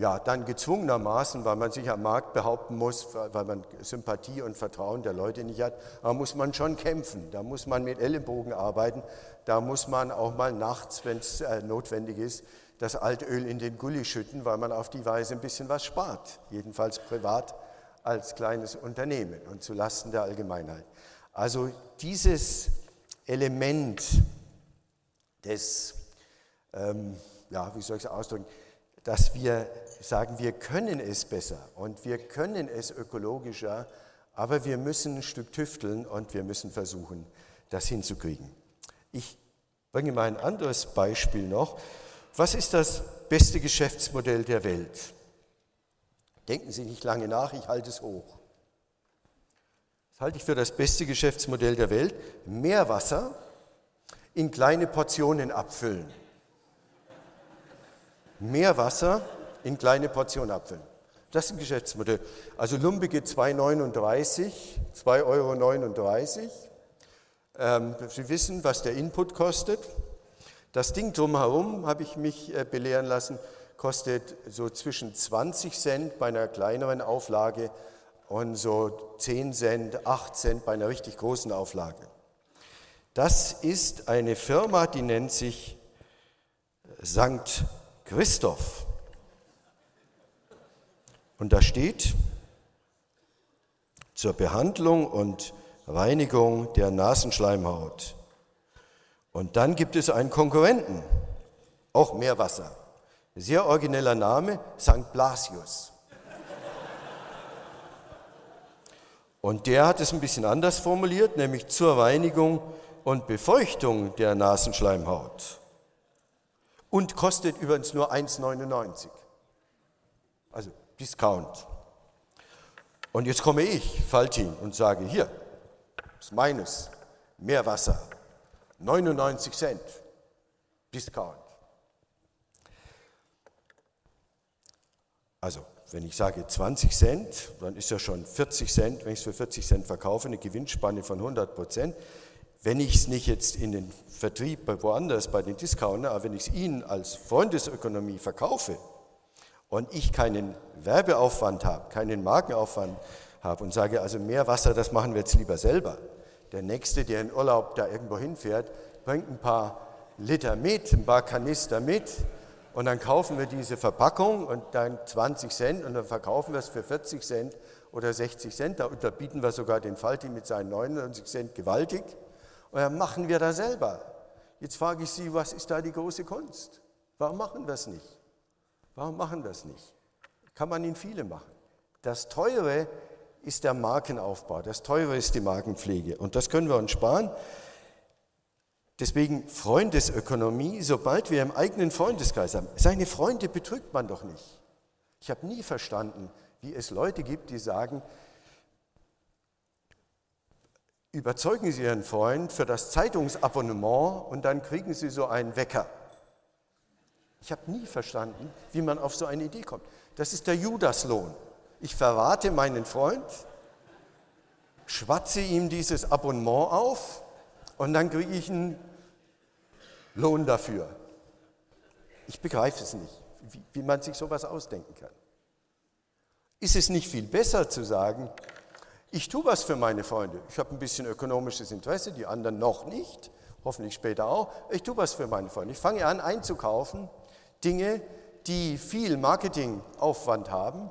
ja, dann gezwungenermaßen, weil man sich am Markt behaupten muss, weil man Sympathie und Vertrauen der Leute nicht hat, da muss man schon kämpfen, da muss man mit Ellenbogen arbeiten, da muss man auch mal nachts, wenn es äh, notwendig ist, das Altöl in den Gully schütten, weil man auf die Weise ein bisschen was spart, jedenfalls privat als kleines Unternehmen und zu Lasten der Allgemeinheit. Also dieses Element des, ähm, ja, wie soll ich es ausdrücken, dass wir sagen, wir können es besser und wir können es ökologischer, aber wir müssen ein Stück tüfteln und wir müssen versuchen, das hinzukriegen. Ich bringe mal ein anderes Beispiel noch. Was ist das beste Geschäftsmodell der Welt? Denken Sie nicht lange nach, ich halte es hoch. Das halte ich für das beste Geschäftsmodell der Welt. Meerwasser in kleine Portionen abfüllen. Meerwasser in kleine Portionen abfüllen. Das ist ein Geschäftsmodell. Also Lumbige 2,39, 2,39 Euro. Ähm, Sie wissen, was der Input kostet. Das Ding drumherum, habe ich mich äh, belehren lassen, kostet so zwischen 20 Cent bei einer kleineren Auflage und so 10 Cent, 8 Cent bei einer richtig großen Auflage. Das ist eine Firma, die nennt sich St. Christoph. Und da steht zur Behandlung und Reinigung der Nasenschleimhaut. Und dann gibt es einen Konkurrenten, auch Meerwasser. Sehr origineller Name, St. Blasius. Und der hat es ein bisschen anders formuliert, nämlich zur Reinigung und Befeuchtung der Nasenschleimhaut. Und kostet übrigens nur 1,99. Also Discount. Und jetzt komme ich, Faltin, und sage, hier, das ist meines, Meerwasser, 99 Cent, Discount. Also, wenn ich sage 20 Cent, dann ist ja schon 40 Cent, wenn ich es für 40 Cent verkaufe, eine Gewinnspanne von 100 Prozent. wenn ich es nicht jetzt in den Vertrieb woanders bei den Discounter, aber wenn ich es Ihnen als Freundesökonomie verkaufe und ich keinen Werbeaufwand habe, keinen Markenaufwand habe und sage, also mehr Wasser, das machen wir jetzt lieber selber. Der Nächste, der in Urlaub da irgendwo hinfährt, bringt ein paar Liter mit, ein paar Kanister mit und dann kaufen wir diese Verpackung und dann 20 Cent und dann verkaufen wir es für 40 Cent oder 60 Cent. Da unterbieten wir sogar den Falti mit seinen 99 Cent gewaltig. Und dann machen wir das selber. Jetzt frage ich Sie, was ist da die große Kunst? Warum machen wir es nicht? Warum machen wir es nicht? Kann man in viele machen. Das Teure ist der Markenaufbau, das Teure ist die Markenpflege. Und das können wir uns sparen. Deswegen Freundesökonomie, sobald wir im eigenen Freundeskreis haben. Seine Freunde betrügt man doch nicht. Ich habe nie verstanden, wie es Leute gibt, die sagen, überzeugen Sie Ihren Freund für das Zeitungsabonnement und dann kriegen Sie so einen Wecker. Ich habe nie verstanden, wie man auf so eine Idee kommt. Das ist der Judaslohn. Ich verrate meinen Freund, schwatze ihm dieses Abonnement auf und dann kriege ich einen Lohn dafür. Ich begreife es nicht, wie, wie man sich sowas ausdenken kann. Ist es nicht viel besser zu sagen, ich tue was für meine Freunde. Ich habe ein bisschen ökonomisches Interesse, die anderen noch nicht, hoffentlich später auch. Ich tue was für meine Freunde. Ich fange an einzukaufen Dinge, die viel Marketingaufwand haben,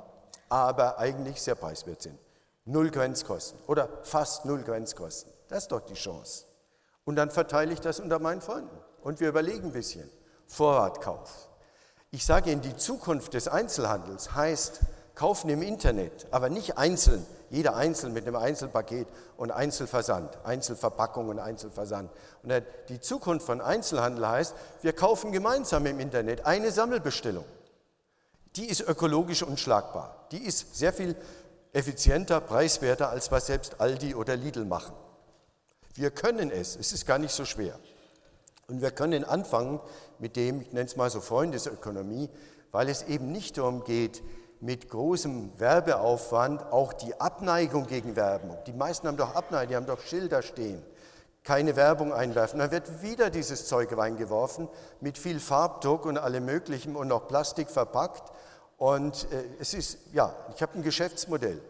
aber eigentlich sehr preiswert sind. Null Grenzkosten oder fast null Grenzkosten. Das ist doch die Chance. Und dann verteile ich das unter meinen Freunden. Und wir überlegen ein bisschen. Vorratkauf. Ich sage Ihnen, die Zukunft des Einzelhandels heißt, kaufen im Internet, aber nicht einzeln, jeder einzeln mit einem Einzelpaket und Einzelversand, Einzelverpackung und Einzelversand. Und die Zukunft von Einzelhandel heißt, wir kaufen gemeinsam im Internet eine Sammelbestellung. Die ist ökologisch unschlagbar. Die ist sehr viel effizienter, preiswerter, als was selbst Aldi oder Lidl machen. Wir können es, es ist gar nicht so schwer. Und wir können anfangen mit dem, ich nenne es mal so Freundesökonomie, weil es eben nicht darum geht, mit großem Werbeaufwand auch die Abneigung gegen Werbung. Die meisten haben doch Abneigung, die haben doch Schilder stehen. Keine Werbung einwerfen. Dann wird wieder dieses Zeug reingeworfen mit viel Farbdruck und allem Möglichen und noch Plastik verpackt. Und äh, es ist, ja, ich habe ein Geschäftsmodell.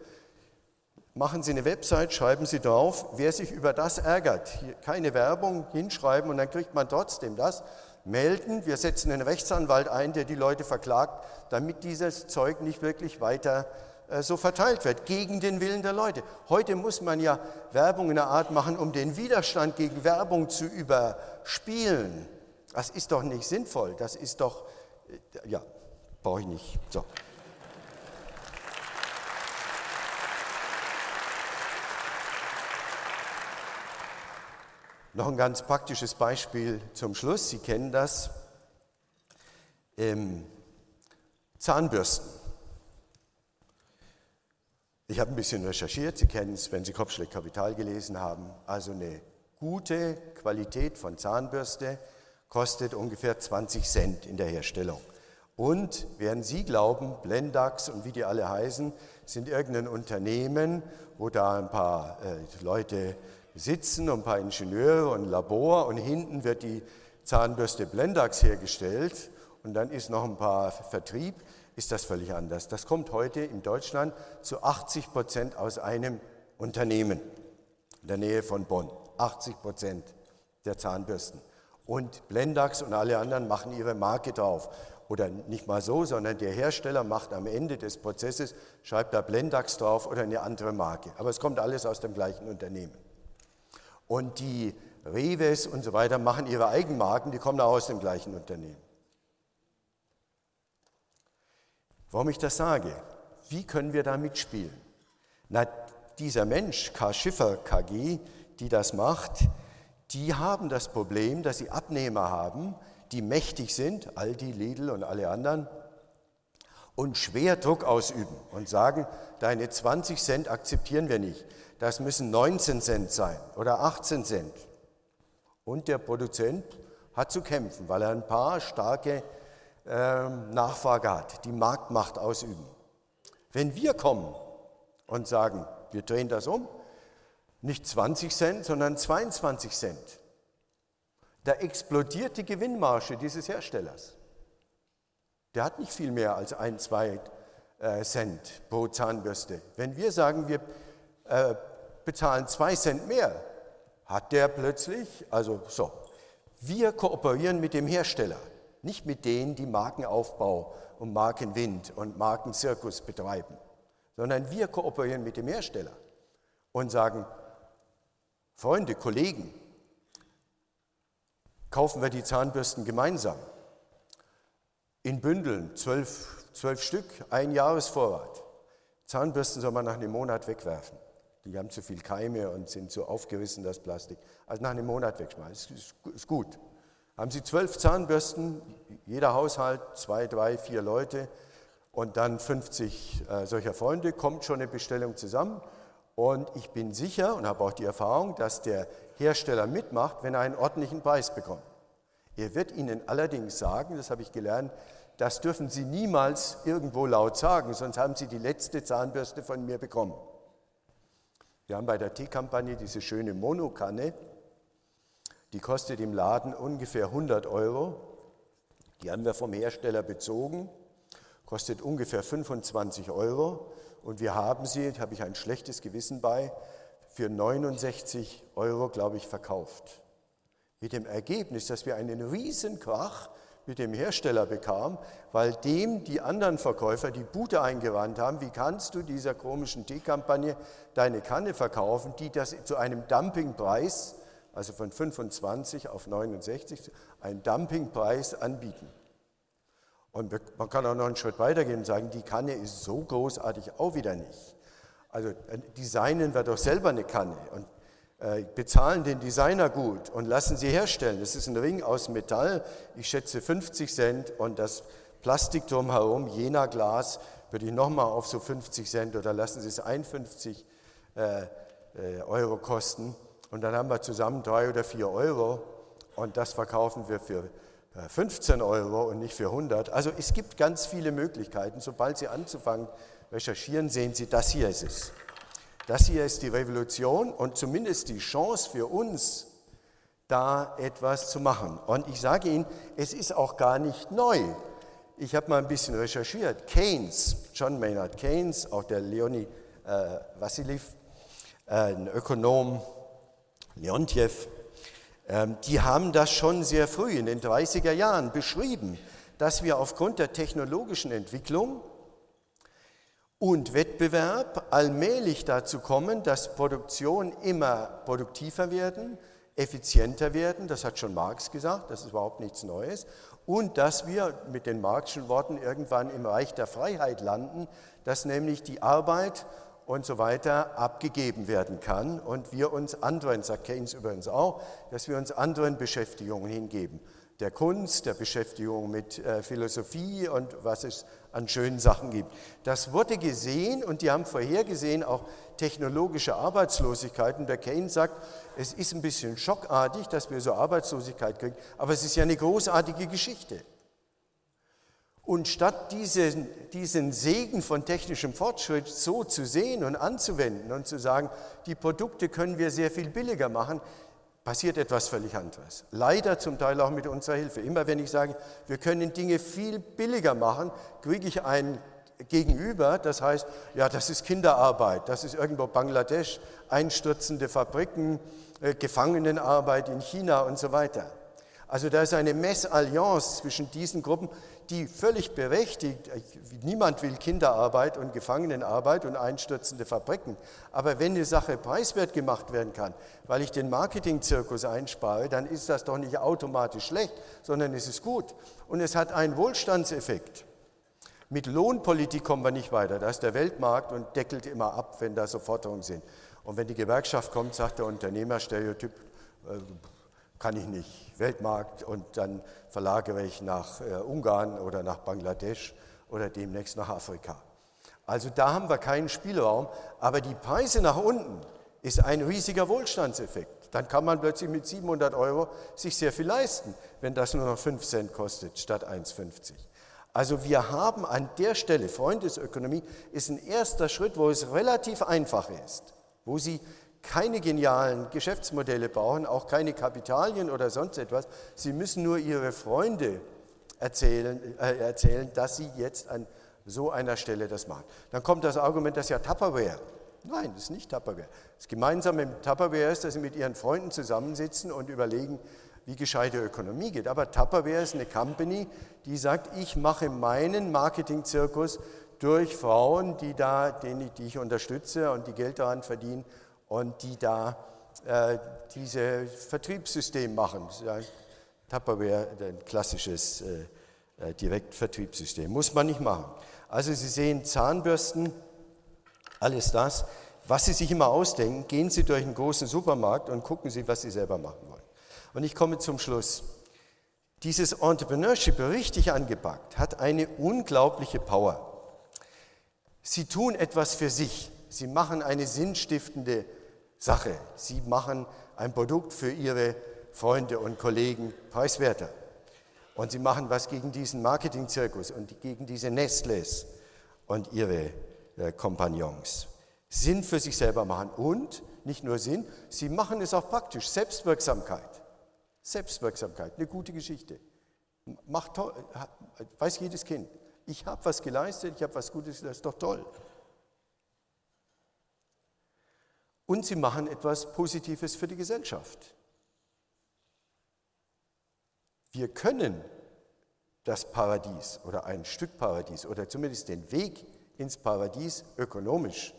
Machen Sie eine Website, schreiben Sie drauf, wer sich über das ärgert, hier keine Werbung hinschreiben und dann kriegt man trotzdem das melden. Wir setzen einen Rechtsanwalt ein, der die Leute verklagt, damit dieses Zeug nicht wirklich weiter äh, so verteilt wird, gegen den Willen der Leute. Heute muss man ja Werbung in einer Art machen, um den Widerstand gegen Werbung zu überspielen. Das ist doch nicht sinnvoll. Das ist doch, äh, ja, brauche ich nicht. So. Noch ein ganz praktisches Beispiel zum Schluss. Sie kennen das. Ähm, Zahnbürsten. Ich habe ein bisschen recherchiert. Sie kennen es, wenn Sie Kopfschläg Kapital gelesen haben. Also eine gute Qualität von Zahnbürste kostet ungefähr 20 Cent in der Herstellung. Und während Sie glauben, Blendax und wie die alle heißen, sind irgendein Unternehmen, wo da ein paar äh, Leute sitzen und ein paar Ingenieure und ein Labor und hinten wird die Zahnbürste Blendax hergestellt und dann ist noch ein paar Vertrieb, ist das völlig anders. Das kommt heute in Deutschland zu 80 Prozent aus einem Unternehmen in der Nähe von Bonn. 80 Prozent der Zahnbürsten. Und Blendax und alle anderen machen ihre Marke drauf. Oder nicht mal so, sondern der Hersteller macht am Ende des Prozesses, schreibt da Blendax drauf oder eine andere Marke. Aber es kommt alles aus dem gleichen Unternehmen. Und die Reves und so weiter machen ihre Eigenmarken, die kommen auch aus dem gleichen Unternehmen. Warum ich das sage? Wie können wir da mitspielen? Na, dieser Mensch, K. Schiffer KG, die das macht, die haben das Problem, dass sie Abnehmer haben, die mächtig sind, Aldi, Lidl und alle anderen, und schwer Druck ausüben und sagen, deine 20 Cent akzeptieren wir nicht das müssen 19 Cent sein oder 18 Cent. Und der Produzent hat zu kämpfen, weil er ein paar starke äh, Nachfrage hat, die Marktmacht ausüben. Wenn wir kommen und sagen, wir drehen das um, Nicht 20 Cent, sondern 22 Cent. Da explodiert die Gewinnmarge dieses Herstellers. Der hat nicht viel mehr als ein, zwei äh, Cent pro Zahnbürste. Wenn wir sagen, wir äh, bezahlen zwei Cent mehr, hat der plötzlich, also so, wir kooperieren mit dem Hersteller, nicht mit denen, die Markenaufbau und Markenwind und Markenzirkus betreiben, sondern wir kooperieren mit dem Hersteller und sagen, Freunde, Kollegen, kaufen wir die Zahnbürsten gemeinsam in Bündeln, zwölf, zwölf Stück, ein Jahresvorrat. Zahnbürsten soll man nach einem Monat wegwerfen. Die haben zu viel Keime und sind so aufgerissen, das Plastik. Also nach einem Monat wegschmeißen, ist, ist gut. Haben Sie zwölf Zahnbürsten, jeder Haushalt, zwei, drei, vier Leute und dann 50 äh, solcher Freunde, kommt schon eine Bestellung zusammen. Und ich bin sicher und habe auch die Erfahrung, dass der Hersteller mitmacht, wenn er einen ordentlichen Preis bekommt. Er wird Ihnen allerdings sagen, das habe ich gelernt, das dürfen Sie niemals irgendwo laut sagen, sonst haben Sie die letzte Zahnbürste von mir bekommen. Wir haben bei der Teekampagne diese schöne Monokanne, die kostet im Laden ungefähr 100 Euro. Die haben wir vom Hersteller bezogen, kostet ungefähr 25 Euro und wir haben sie, da habe ich ein schlechtes Gewissen bei, für 69 Euro, glaube ich, verkauft. Mit dem Ergebnis, dass wir einen Riesenkrach mit dem Hersteller bekam, weil dem die anderen Verkäufer die Bude eingewandt haben, wie kannst du dieser komischen Teekampagne deine Kanne verkaufen, die das zu einem Dumpingpreis, also von 25 auf 69, einen Dumpingpreis anbieten. Und man kann auch noch einen Schritt weitergehen und sagen, die Kanne ist so großartig auch wieder nicht. Also äh, designen wir doch selber eine Kanne und bezahlen den Designer gut und lassen sie herstellen. Das ist ein Ring aus Metall, ich schätze 50 Cent und das Plastik drumherum, Jena Glas, würde ich nochmal auf so 50 Cent oder lassen Sie es 51 äh, äh, Euro kosten. Und dann haben wir zusammen drei oder vier Euro und das verkaufen wir für 15 Euro und nicht für 100. Also es gibt ganz viele Möglichkeiten. Sobald Sie anzufangen recherchieren, sehen Sie, das hier ist es. Das hier ist die Revolution und zumindest die Chance für uns, da etwas zu machen. Und ich sage Ihnen, es ist auch gar nicht neu. Ich habe mal ein bisschen recherchiert. Keynes, John Maynard Keynes, auch der Leonie äh, Vassiliev, äh, ein Ökonom, Leontjev, äh, die haben das schon sehr früh in den 30er Jahren beschrieben, dass wir aufgrund der technologischen Entwicklung und Wettbewerb allmählich dazu kommen, dass Produktion immer produktiver werden, effizienter werden, das hat schon Marx gesagt, das ist überhaupt nichts Neues, und dass wir mit den Marxischen Worten irgendwann im Reich der Freiheit landen, dass nämlich die Arbeit und so weiter abgegeben werden kann und wir uns anderen, sagt Keynes übrigens auch, dass wir uns anderen Beschäftigungen hingeben. Der Kunst, der Beschäftigung mit äh, Philosophie und was es an schönen Sachen gibt. Das wurde gesehen und die haben vorhergesehen auch technologische Arbeitslosigkeit. Und der Keynes sagt, es ist ein bisschen schockartig, dass wir so Arbeitslosigkeit kriegen, aber es ist ja eine großartige Geschichte. Und statt diesen, diesen Segen von technischem Fortschritt so zu sehen und anzuwenden und zu sagen, die Produkte können wir sehr viel billiger machen, passiert etwas völlig anderes. Leider zum Teil auch mit unserer Hilfe. Immer wenn ich sage, wir können Dinge viel billiger machen, kriege ich ein Gegenüber, das heißt, ja, das ist Kinderarbeit, das ist irgendwo Bangladesch, einstürzende Fabriken, äh, Gefangenenarbeit in China und so weiter. Also da ist eine Messalliance zwischen diesen Gruppen, die völlig berechtigt, niemand will Kinderarbeit und Gefangenenarbeit und einstürzende Fabriken, aber wenn eine Sache preiswert gemacht werden kann, weil ich den Marketingzirkus einspare, dann ist das doch nicht automatisch schlecht, sondern es ist gut. Und es hat einen Wohlstandseffekt. Mit Lohnpolitik kommen wir nicht weiter. Da ist der Weltmarkt und deckelt immer ab, wenn da so Forderungen sind. Und wenn die Gewerkschaft kommt, sagt der Unternehmer, Stereotyp, äh, kann ich nicht. Weltmarkt und dann verlagere ich nach äh, Ungarn oder nach Bangladesch oder demnächst nach Afrika. Also da haben wir keinen Spielraum, aber die Preise nach unten ist ein riesiger Wohlstandseffekt. Dann kann man plötzlich mit 700 Euro sich sehr viel leisten, wenn das nur noch 5 Cent kostet statt 1,50. Also wir haben an der Stelle, Freundesökonomie ist ein erster Schritt, wo es relativ einfach ist, wo Sie keine genialen Geschäftsmodelle bauen, auch keine Kapitalien oder sonst etwas. Sie müssen nur ihre Freunde erzählen, äh, erzählen dass sie jetzt an so einer Stelle das machen. Dann kommt das Argument, das ist ja Tupperware. Nein, das ist nicht Tupperware. Das Gemeinsame mit Tupperware ist, dass sie mit ihren Freunden zusammensitzen und überlegen, wie gescheite Ökonomie geht. Aber Tupperware ist eine Company, die sagt, ich mache meinen Marketingzirkus durch Frauen, die, da, die ich unterstütze und die Geld daran verdienen und die da äh, dieses Vertriebssystem machen. Tupperware, ein klassisches äh, äh, Direktvertriebssystem. Muss man nicht machen. Also Sie sehen Zahnbürsten, alles das. Was Sie sich immer ausdenken, gehen Sie durch einen großen Supermarkt und gucken Sie, was Sie selber machen wollen. Und ich komme zum Schluss. Dieses Entrepreneurship richtig angepackt hat eine unglaubliche Power. Sie tun etwas für sich. Sie machen eine sinnstiftende Sache. Sie machen ein Produkt für Ihre Freunde und Kollegen preiswerter. Und Sie machen was gegen diesen Marketingzirkus und gegen diese Nestles und ihre äh, Kompagnons. Sinn für sich selber machen und nicht nur Sinn, Sie machen es auch praktisch. Selbstwirksamkeit. Selbstwirksamkeit, eine gute Geschichte. Macht toll, weiß jedes Kind. Ich habe was geleistet, ich habe was Gutes, das ist doch toll. Und sie machen etwas Positives für die Gesellschaft. Wir können das Paradies oder ein Stück Paradies oder zumindest den Weg ins Paradies ökonomisch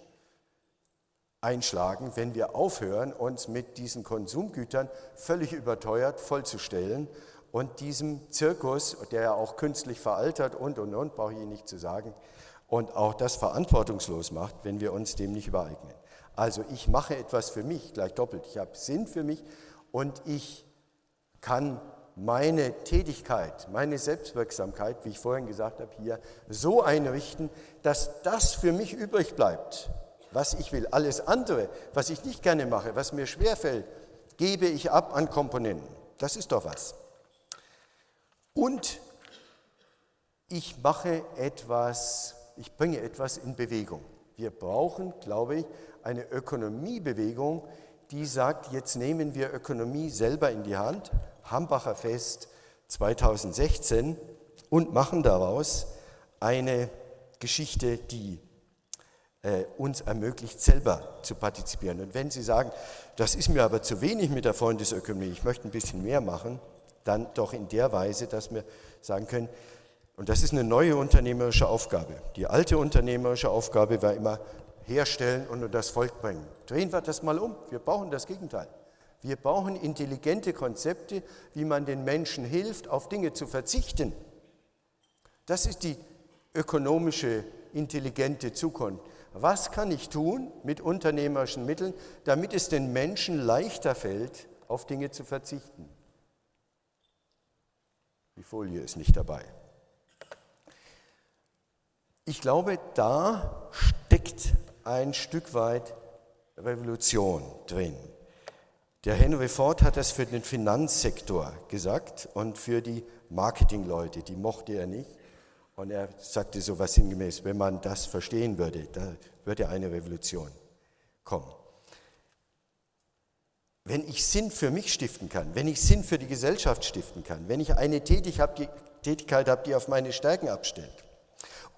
einschlagen, wenn wir aufhören, uns mit diesen Konsumgütern völlig überteuert vollzustellen und diesem Zirkus, der ja auch künstlich veraltert und, und, und, brauche ich Ihnen nicht zu sagen, und auch das verantwortungslos macht, wenn wir uns dem nicht übereignen. Also ich mache etwas für mich, gleich doppelt. Ich habe Sinn für mich und ich kann meine Tätigkeit, meine Selbstwirksamkeit, wie ich vorhin gesagt habe, hier so einrichten, dass das für mich übrig bleibt, was ich will. Alles andere, was ich nicht gerne mache, was mir schwerfällt, gebe ich ab an Komponenten. Das ist doch was. Und ich mache etwas, ich bringe etwas in Bewegung. Wir brauchen, glaube ich, eine Ökonomiebewegung, die sagt, jetzt nehmen wir Ökonomie selber in die Hand, Hambacher Fest 2016, und machen daraus eine Geschichte, die äh, uns ermöglicht, selber zu partizipieren. Und wenn Sie sagen, das ist mir aber zu wenig mit der Freundesökonomie, ich möchte ein bisschen mehr machen, dann doch in der Weise, dass wir sagen können, und das ist eine neue unternehmerische Aufgabe. Die alte unternehmerische Aufgabe war immer herstellen und das Volk bringen. Drehen wir das mal um. Wir brauchen das Gegenteil. Wir brauchen intelligente Konzepte, wie man den Menschen hilft, auf Dinge zu verzichten. Das ist die ökonomische, intelligente Zukunft. Was kann ich tun mit unternehmerischen Mitteln, damit es den Menschen leichter fällt, auf Dinge zu verzichten? Die Folie ist nicht dabei. Ich glaube, da steckt ein Stück weit Revolution drin. Der Henry Ford hat das für den Finanzsektor gesagt und für die Marketingleute, die mochte er nicht. Und er sagte so was sinngemäß, wenn man das verstehen würde, da würde eine Revolution kommen. Wenn ich Sinn für mich stiften kann, wenn ich Sinn für die Gesellschaft stiften kann, wenn ich eine Tätigkeit habe, die auf meine Stärken abstellt,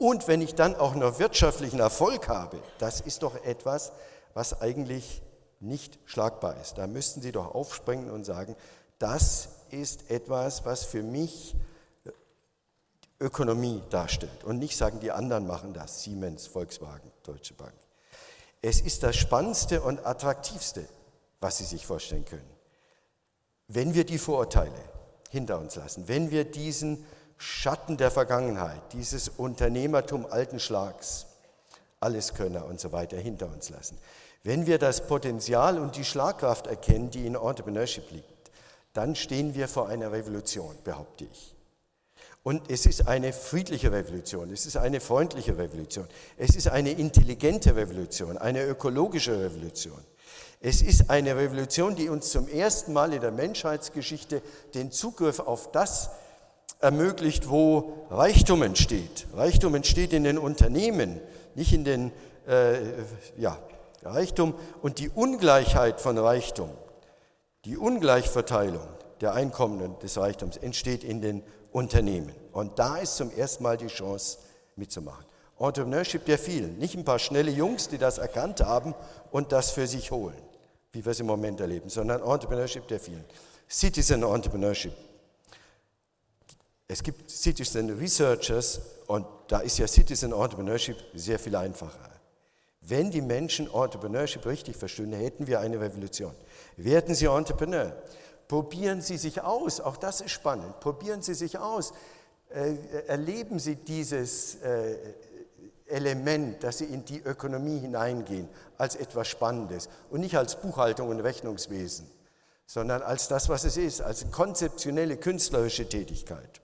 und wenn ich dann auch noch wirtschaftlichen Erfolg habe, das ist doch etwas, was eigentlich nicht schlagbar ist. Da müssten Sie doch aufspringen und sagen, das ist etwas, was für mich Ökonomie darstellt. Und nicht sagen, die anderen machen das, Siemens, Volkswagen, Deutsche Bank. Es ist das Spannendste und Attraktivste, was Sie sich vorstellen können. Wenn wir die Vorurteile hinter uns lassen, wenn wir diesen Schatten der Vergangenheit, dieses Unternehmertum alten Schlags, Alleskönner und so weiter hinter uns lassen. Wenn wir das Potenzial und die Schlagkraft erkennen, die in Entrepreneurship liegt, dann stehen wir vor einer Revolution, behaupte ich. Und es ist eine friedliche Revolution, es ist eine freundliche Revolution, es ist eine intelligente Revolution, eine ökologische Revolution. Es ist eine Revolution, die uns zum ersten Mal in der Menschheitsgeschichte den Zugriff auf das ermöglicht, wo Reichtum entsteht. Reichtum entsteht in den Unternehmen, nicht in den äh, ja, Reichtum und die Ungleichheit von Reichtum, die Ungleichverteilung der Einkommen und des Reichtums entsteht in den Unternehmen. Und da ist zum ersten Mal die Chance mitzumachen. Entrepreneurship der vielen, nicht ein paar schnelle Jungs, die das erkannt haben und das für sich holen, wie wir es im Moment erleben, sondern Entrepreneurship der vielen. Citizen Entrepreneurship. Es gibt Citizen Researchers und da ist ja Citizen Entrepreneurship sehr viel einfacher. Wenn die Menschen Entrepreneurship richtig verstehen, hätten wir eine Revolution. Werden Sie Entrepreneur. Probieren Sie sich aus, auch das ist spannend. Probieren Sie sich aus. Äh, erleben Sie dieses äh, Element, dass Sie in die Ökonomie hineingehen, als etwas Spannendes und nicht als Buchhaltung und Rechnungswesen, sondern als das, was es ist, als konzeptionelle künstlerische Tätigkeit.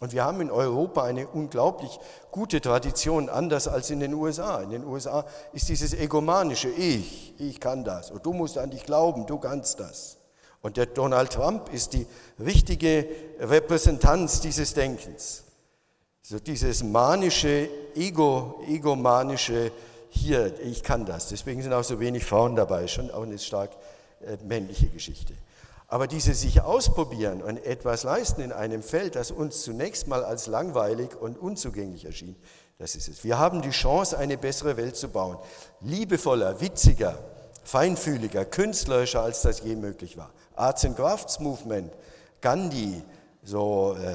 Und wir haben in Europa eine unglaublich gute Tradition, anders als in den USA. In den USA ist dieses egomanische Ich, ich kann das und du musst an dich glauben, du kannst das. Und der Donald Trump ist die richtige Repräsentanz dieses Denkens. So dieses manische, ego, egomanische, hier, ich kann das. Deswegen sind auch so wenig Frauen dabei, schon auch eine stark äh, männliche Geschichte. Aber diese sich ausprobieren und etwas leisten in einem Feld, das uns zunächst mal als langweilig und unzugänglich erschien, das ist es. Wir haben die Chance, eine bessere Welt zu bauen. Liebevoller, witziger, feinfühliger, künstlerischer, als das je möglich war. Arts and Crafts Movement, Gandhi, so äh,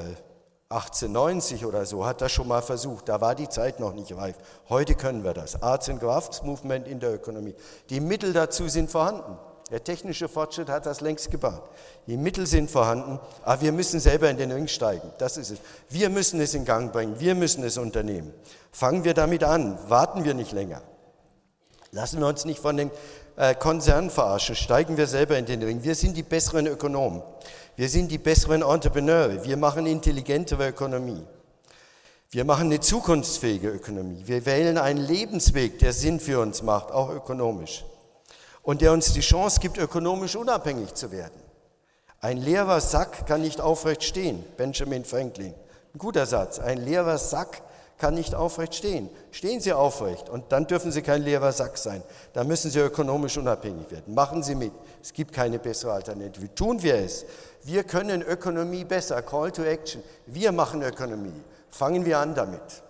1890 oder so, hat das schon mal versucht. Da war die Zeit noch nicht reif. Heute können wir das. Arts and Crafts Movement in der Ökonomie. Die Mittel dazu sind vorhanden. Der technische Fortschritt hat das längst gebaut. Die Mittel sind vorhanden, aber wir müssen selber in den Ring steigen. Das ist es. Wir müssen es in Gang bringen. Wir müssen es unternehmen. Fangen wir damit an. Warten wir nicht länger. Lassen wir uns nicht von den äh, Konzernen verarschen. Steigen wir selber in den Ring. Wir sind die besseren Ökonomen. Wir sind die besseren Entrepreneure. Wir machen intelligentere Ökonomie. Wir machen eine zukunftsfähige Ökonomie. Wir wählen einen Lebensweg, der Sinn für uns macht, auch ökonomisch und der uns die Chance gibt, ökonomisch unabhängig zu werden. Ein leerer Sack kann nicht aufrecht stehen, Benjamin Franklin. Ein guter Satz. Ein leerer Sack kann nicht aufrecht stehen. Stehen Sie aufrecht und dann dürfen Sie kein leerer Sack sein. Dann müssen Sie ökonomisch unabhängig werden. Machen Sie mit. Es gibt keine bessere Alternative. Tun wir es. Wir können Ökonomie besser. Call to Action. Wir machen Ökonomie. Fangen wir an damit.